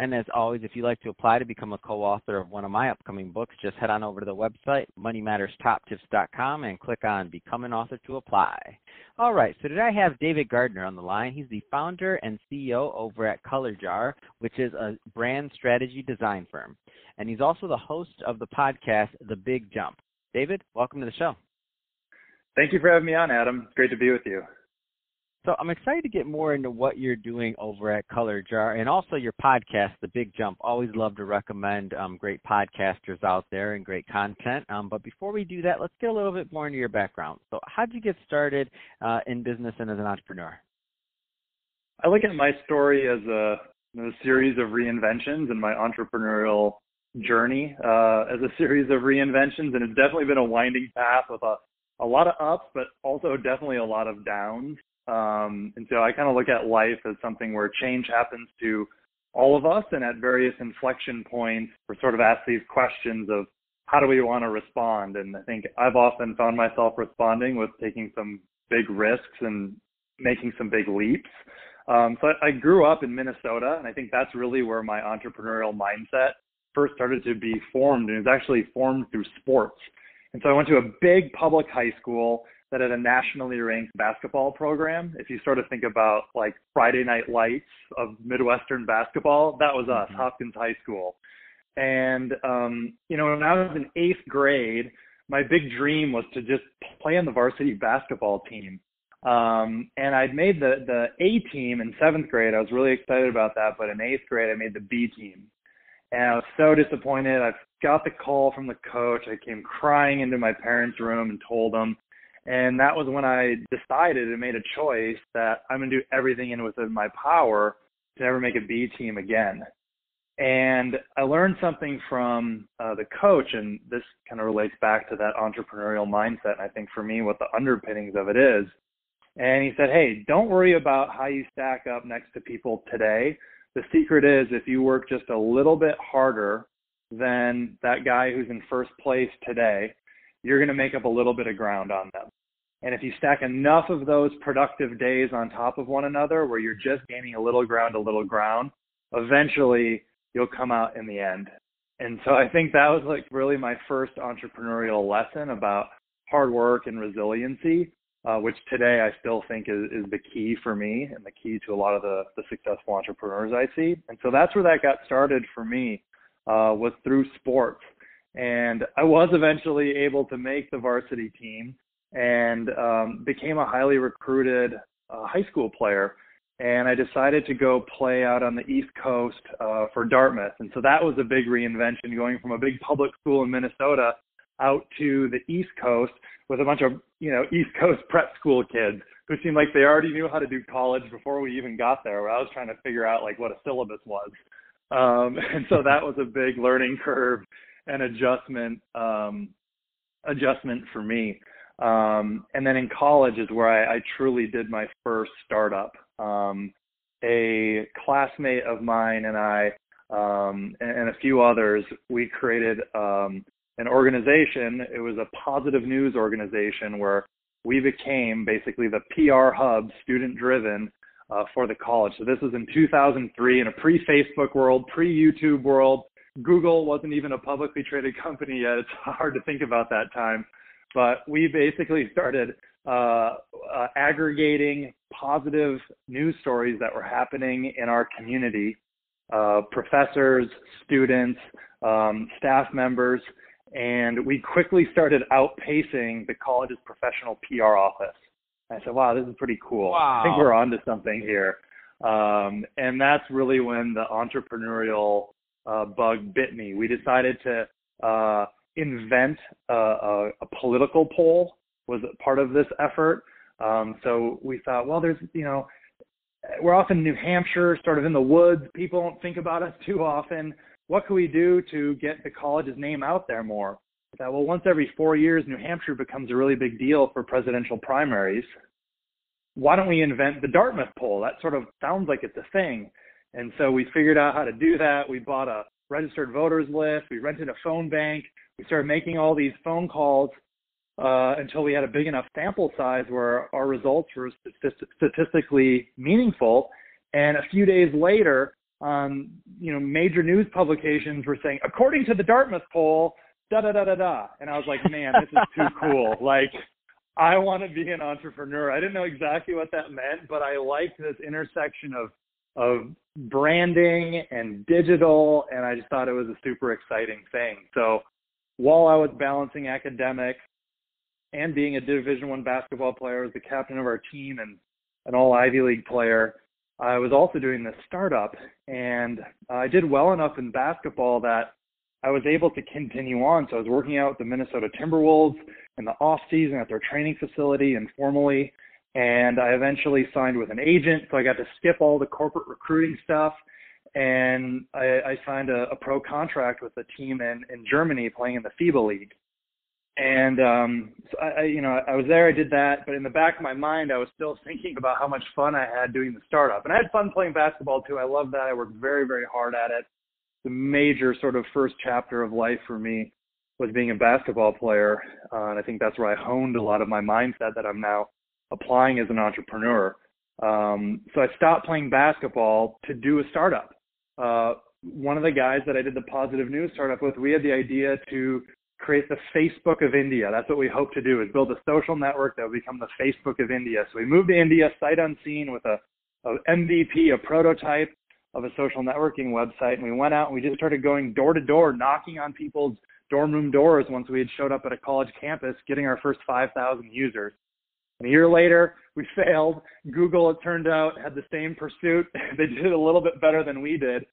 And as always, if you'd like to apply to become a co-author of one of my upcoming books, just head on over to the website, moneymatterstoptips.com, and click on Become an Author to apply. All right, so today I have David Gardner on the line. He's the founder and CEO over at Color Jar, which is a brand strategy design firm. And he's also the host of the podcast, The Big Jump. David, welcome to the show. Thank you for having me on, Adam. It's great to be with you. So I'm excited to get more into what you're doing over at Color Jar and also your podcast, The Big Jump. Always love to recommend um, great podcasters out there and great content. Um, but before we do that, let's get a little bit more into your background. So how did you get started uh, in business and as an entrepreneur? I look at my story as a, a series of reinventions and my entrepreneurial journey uh, as a series of reinventions, and it's definitely been a winding path with a a lot of ups, but also definitely a lot of downs. Um, and so I kind of look at life as something where change happens to all of us, and at various inflection points, we're sort of asked these questions of how do we want to respond. And I think I've often found myself responding with taking some big risks and making some big leaps. Um, so I, I grew up in Minnesota, and I think that's really where my entrepreneurial mindset first started to be formed, and it was actually formed through sports. And so I went to a big public high school that had a nationally ranked basketball program. If you sort of think about like Friday Night Lights of Midwestern basketball, that was us, mm-hmm. Hopkins High School. And um, you know, when I was in eighth grade, my big dream was to just play on the varsity basketball team. Um, and I'd made the the A team in seventh grade. I was really excited about that, but in eighth grade, I made the B team, and I was so disappointed. I got the call from the coach. I came crying into my parents' room and told them and that was when I decided and made a choice that I'm going to do everything in within my power to never make a B team again. And I learned something from uh, the coach, and this kind of relates back to that entrepreneurial mindset. And I think for me, what the underpinnings of it is. And he said, Hey, don't worry about how you stack up next to people today. The secret is if you work just a little bit harder than that guy who's in first place today, you're going to make up a little bit of ground on them. And if you stack enough of those productive days on top of one another where you're just gaining a little ground, a little ground, eventually you'll come out in the end. And so I think that was like really my first entrepreneurial lesson about hard work and resiliency, uh, which today I still think is, is the key for me and the key to a lot of the, the successful entrepreneurs I see. And so that's where that got started for me, uh, was through sports. And I was eventually able to make the varsity team and um, became a highly recruited uh, high school player. And I decided to go play out on the East Coast uh, for Dartmouth. And so that was a big reinvention going from a big public school in Minnesota out to the East Coast with a bunch of, you know, East Coast prep school kids who seemed like they already knew how to do college before we even got there. Where I was trying to figure out like what a syllabus was. Um, and so that was a big learning curve and adjustment um, adjustment for me. Um, and then in college is where I, I truly did my first startup. Um, a classmate of mine and I, um, and, and, a few others, we created um, an organization. It was a positive news organization where we became basically the PR hub, student driven, uh, for the college. So this was in 2003 in a pre Facebook world, pre YouTube world. Google wasn't even a publicly traded company yet. It's hard to think about that time. But we basically started uh, uh, aggregating positive news stories that were happening in our community, uh, professors, students, um, staff members, and we quickly started outpacing the college's professional PR office. I said, wow, this is pretty cool. Wow. I think we're onto something here. Um, and that's really when the entrepreneurial uh, bug bit me. We decided to uh, invent a, a, a political poll was part of this effort. Um, so we thought, well, there's, you know, we're off in New Hampshire, sort of in the woods. People don't think about us too often. What can we do to get the college's name out there more? I thought, well, once every four years, New Hampshire becomes a really big deal for presidential primaries. why don't we invent the Dartmouth poll? That sort of sounds like it's a thing. And so we figured out how to do that. We bought a registered voters list. We rented a phone bank. We started making all these phone calls uh, until we had a big enough sample size where our results were statistically meaningful. And a few days later, um, you know, major news publications were saying, according to the Dartmouth poll, da da da da da. And I was like, man, this is too cool. Like, I want to be an entrepreneur. I didn't know exactly what that meant, but I liked this intersection of of branding and digital, and I just thought it was a super exciting thing. So while I was balancing academics and being a Division One basketball player, as the captain of our team and an All Ivy League player, I was also doing this startup, and I did well enough in basketball that I was able to continue on. So I was working out with the Minnesota Timberwolves in the off season at their training facility informally, and I eventually signed with an agent, so I got to skip all the corporate recruiting stuff, and I, I signed a, a pro contract with a team in in Germany playing in the FIBA league. And um, so I, I, you know, I was there, I did that, but in the back of my mind, I was still thinking about how much fun I had doing the startup, and I had fun playing basketball too. I loved that. I worked very, very hard at it the major sort of first chapter of life for me was being a basketball player. Uh, and I think that's where I honed a lot of my mindset that I'm now applying as an entrepreneur. Um, so I stopped playing basketball to do a startup. Uh, one of the guys that I did the positive news startup with, we had the idea to create the Facebook of India. That's what we hope to do is build a social network that will become the Facebook of India. So we moved to India sight unseen with a, a MVP, a prototype, of a social networking website and we went out and we just started going door to door knocking on people's dorm room doors once we had showed up at a college campus getting our first 5,000 users. And a year later, we failed. Google, it turned out, had the same pursuit. they did it a little bit better than we did.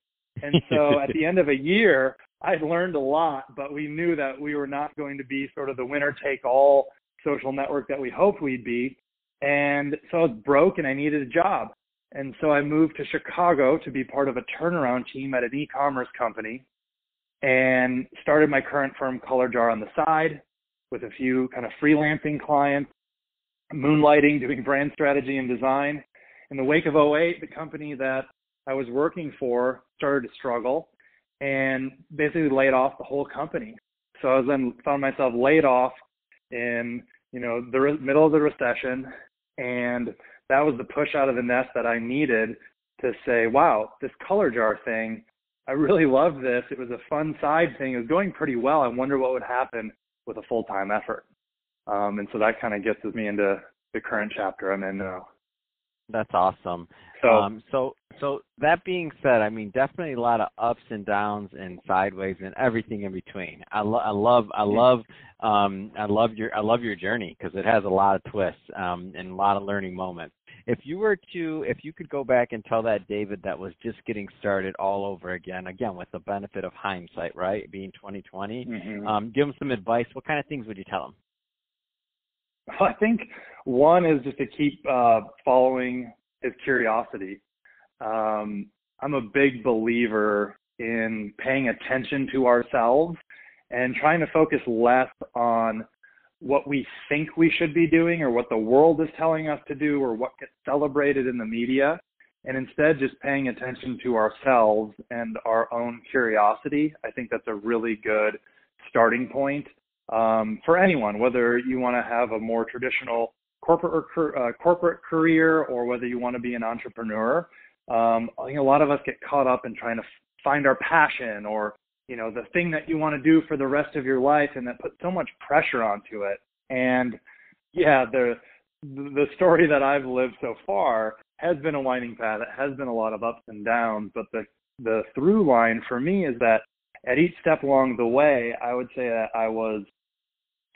And so at the end of a year, I learned a lot, but we knew that we were not going to be sort of the winner take all social network that we hoped we'd be. And so I was broke and I needed a job. And so I moved to Chicago to be part of a turnaround team at an e-commerce company and started my current firm Color Jar on the side with a few kind of freelancing clients, moonlighting, doing brand strategy and design. In the wake of 08, the company that I was working for started to struggle and basically laid off the whole company. So I was then found myself laid off in, you know, the middle of the recession and that was the push out of the nest that I needed to say, wow, this color jar thing, I really love this. It was a fun side thing. It was going pretty well. I wonder what would happen with a full time effort. Um, and so that kind of gets me into the current chapter I'm in now. That's awesome. So, um, so, so that being said, I mean, definitely a lot of ups and downs and sideways and everything in between. I, lo- I love, I love, um, I love your, I love your journey because it has a lot of twists um, and a lot of learning moments. If you were to, if you could go back and tell that David that was just getting started all over again, again with the benefit of hindsight, right, being 2020, mm-hmm. um, give him some advice. What kind of things would you tell him? I think one is just to keep uh, following his curiosity. Um, I'm a big believer in paying attention to ourselves and trying to focus less on what we think we should be doing or what the world is telling us to do or what gets celebrated in the media and instead just paying attention to ourselves and our own curiosity. I think that's a really good starting point um, for anyone, whether you want to have a more traditional corporate uh, corporate career or whether you want to be an entrepreneur. Um, I think a lot of us get caught up in trying to find our passion or you know the thing that you want to do for the rest of your life, and that puts so much pressure onto it. And yeah, the the story that I've lived so far has been a winding path. It has been a lot of ups and downs, but the the through line for me is that at each step along the way, I would say that I was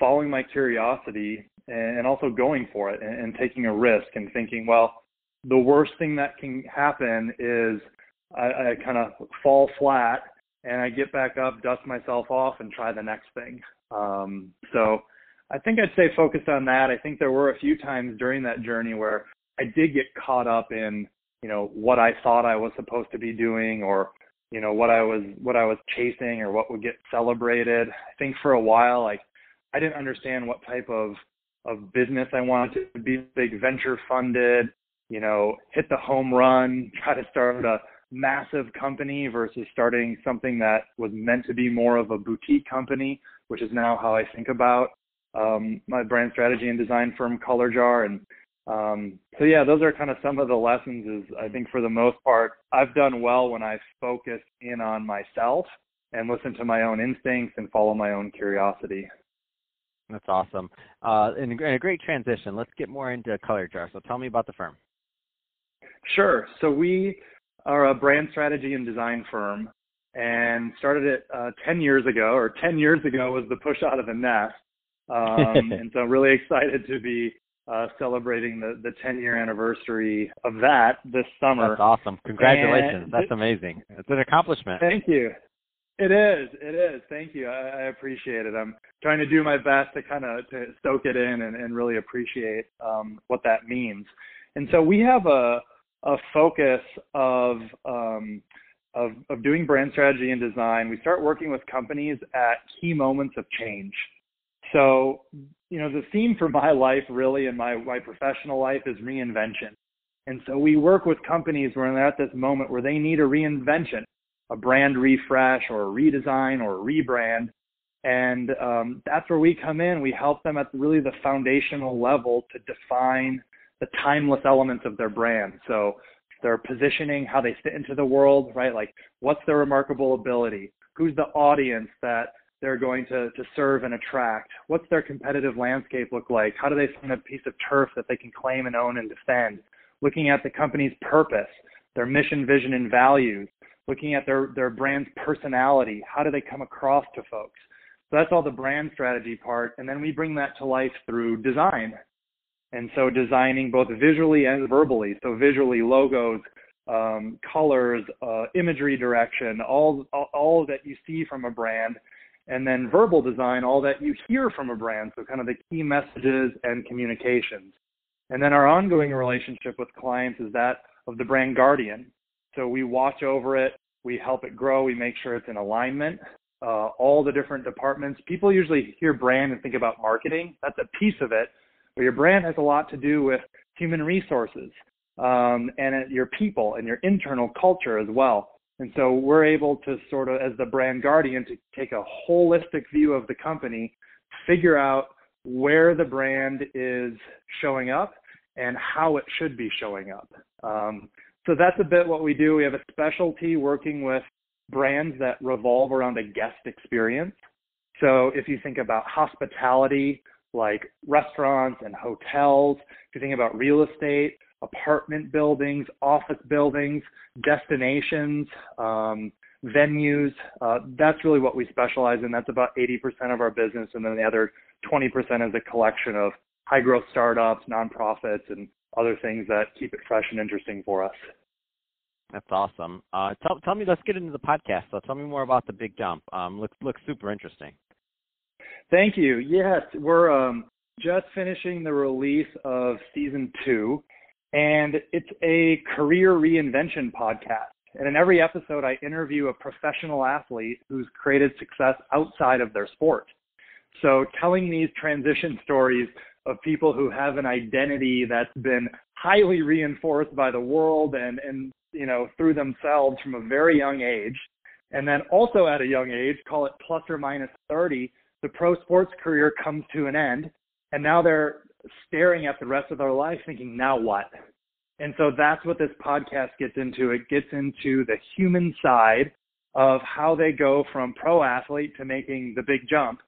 following my curiosity and also going for it and, and taking a risk and thinking, well, the worst thing that can happen is I, I kind of fall flat and I get back up, dust myself off, and try the next thing. Um, so I think I'd say focused on that. I think there were a few times during that journey where I did get caught up in, you know, what I thought I was supposed to be doing or, you know, what I was what I was chasing or what would get celebrated. I think for a while like I didn't understand what type of of business I wanted to be big venture funded, you know, hit the home run, try to start a massive company versus starting something that was meant to be more of a boutique company, which is now how I think about um, my brand strategy and design firm Color Jar. And um, so yeah, those are kind of some of the lessons. Is I think for the most part, I've done well when I focus in on myself and listen to my own instincts and follow my own curiosity. That's awesome. Uh, and, a great transition. Let's get more into Color Jar. So tell me about the firm. Sure. So we are a brand strategy and design firm and started it uh, 10 years ago, or 10 years ago was the push out of the nest. Um, and so I'm really excited to be uh, celebrating the, the 10 year anniversary of that this summer. That's awesome. Congratulations. And That's amazing. It's an accomplishment. Thank you. It is. It is. Thank you. I, I appreciate it. I'm trying to do my best to kind of to soak it in and, and really appreciate um, what that means. And so we have a a focus of um, of of doing brand strategy and design. We start working with companies at key moments of change. So, you know, the theme for my life really and my, my professional life is reinvention. And so we work with companies when they're at this moment where they need a reinvention, a brand refresh or a redesign or a rebrand. And um, that's where we come in. We help them at really the foundational level to define the timeless elements of their brand. So their positioning, how they fit into the world, right? Like what's their remarkable ability? Who's the audience that they're going to, to serve and attract? What's their competitive landscape look like? How do they find a piece of turf that they can claim and own and defend? Looking at the company's purpose, their mission, vision, and values, looking at their, their brand's personality. How do they come across to folks? So that's all the brand strategy part. And then we bring that to life through design. And so designing both visually and verbally. So visually logos, um, colors, uh, imagery direction, all, all, all that you see from a brand and then verbal design, all that you hear from a brand, so kind of the key messages and communications. And then our ongoing relationship with clients is that of the brand guardian. So we watch over it, we help it grow, we make sure it's in alignment. Uh, all the different departments. People usually hear brand and think about marketing. That's a piece of it, but your brand has a lot to do with human resources um, and your people and your internal culture as well. And so we're able to sort of, as the brand guardian, to take a holistic view of the company, figure out where the brand is showing up and how it should be showing up. Um, so that's a bit what we do. We have a specialty working with brands that revolve around a guest experience. So if you think about hospitality, like restaurants and hotels, if you think about real estate, apartment buildings, office buildings, destinations, um, venues. Uh, that's really what we specialize in. That's about 80% of our business. And then the other 20% is a collection of high growth startups, nonprofits, and other things that keep it fresh and interesting for us. That's awesome. Uh, tell, tell me, let's get into the podcast. So tell me more about the big jump. Um, looks looks super interesting. Thank you. Yes, we're um, just finishing the release of season two and it's a career reinvention podcast. And in every episode, I interview a professional athlete who's created success outside of their sport. So telling these transition stories of people who have an identity that's been highly reinforced by the world and, and you know, through themselves from a very young age. And then also at a young age, call it plus or minus 30, the pro sports career comes to an end. And now they're staring at the rest of their life thinking, now what? And so that's what this podcast gets into. It gets into the human side of how they go from pro athlete to making the big jump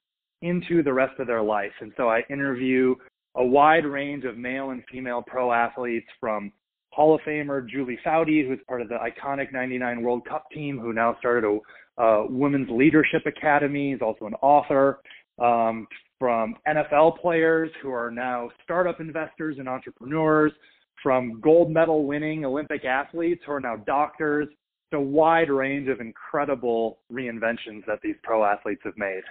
into the rest of their life. And so I interview a wide range of male and female pro athletes from Hall of Famer Julie Foudy, who's part of the iconic 99 World Cup team, who now started a women's leadership academy. He's also an author. Um, from NFL players who are now startup investors and entrepreneurs, from gold medal winning Olympic athletes who are now doctors, to a wide range of incredible reinventions that these pro athletes have made.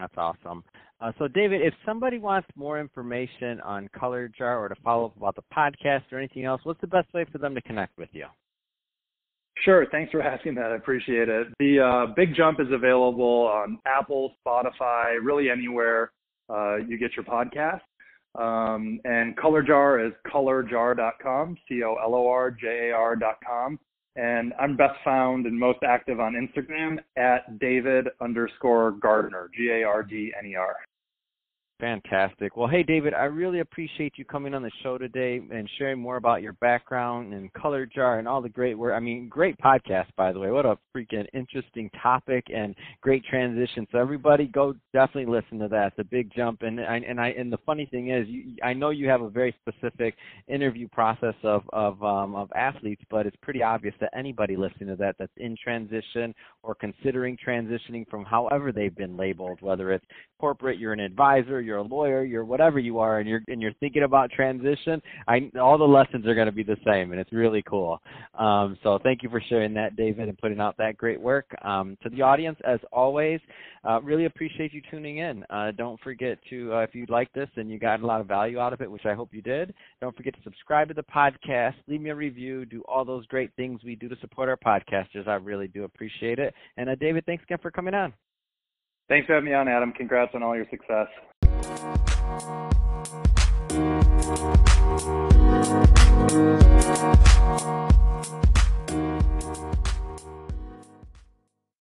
That's awesome. Uh, so, David, if somebody wants more information on Color Jar or to follow up about the podcast or anything else, what's the best way for them to connect with you? Sure. Thanks for asking that. I appreciate it. The uh, Big Jump is available on Apple, Spotify, really anywhere uh, you get your podcast. Um, and Color Jar is colorjar.com, C-O-L-O-R-J-A-R.com. And I'm best found and most active on Instagram at David underscore Gardner, G-A-R-D-N-E-R. Fantastic. Well, hey, David, I really appreciate you coming on the show today and sharing more about your background and Color Jar and all the great work. I mean, great podcast, by the way. What a freaking interesting topic and great transition. So everybody, go definitely listen to that. It's a big jump. And I, and I and the funny thing is, you, I know you have a very specific interview process of of um, of athletes, but it's pretty obvious that anybody listening to that that's in transition or considering transitioning from however they've been labeled, whether it's corporate, you're an advisor you're a lawyer, you're whatever you are, and you're and you're thinking about transition, I all the lessons are going to be the same, and it's really cool. Um, so thank you for sharing that, David, and putting out that great work. Um, to the audience, as always, uh, really appreciate you tuning in. Uh, don't forget to, uh, if you like this and you got a lot of value out of it, which I hope you did, don't forget to subscribe to the podcast, leave me a review, do all those great things we do to support our podcasters. I really do appreciate it. And uh, David, thanks again for coming on. Thanks for having me on, Adam. Congrats on all your success.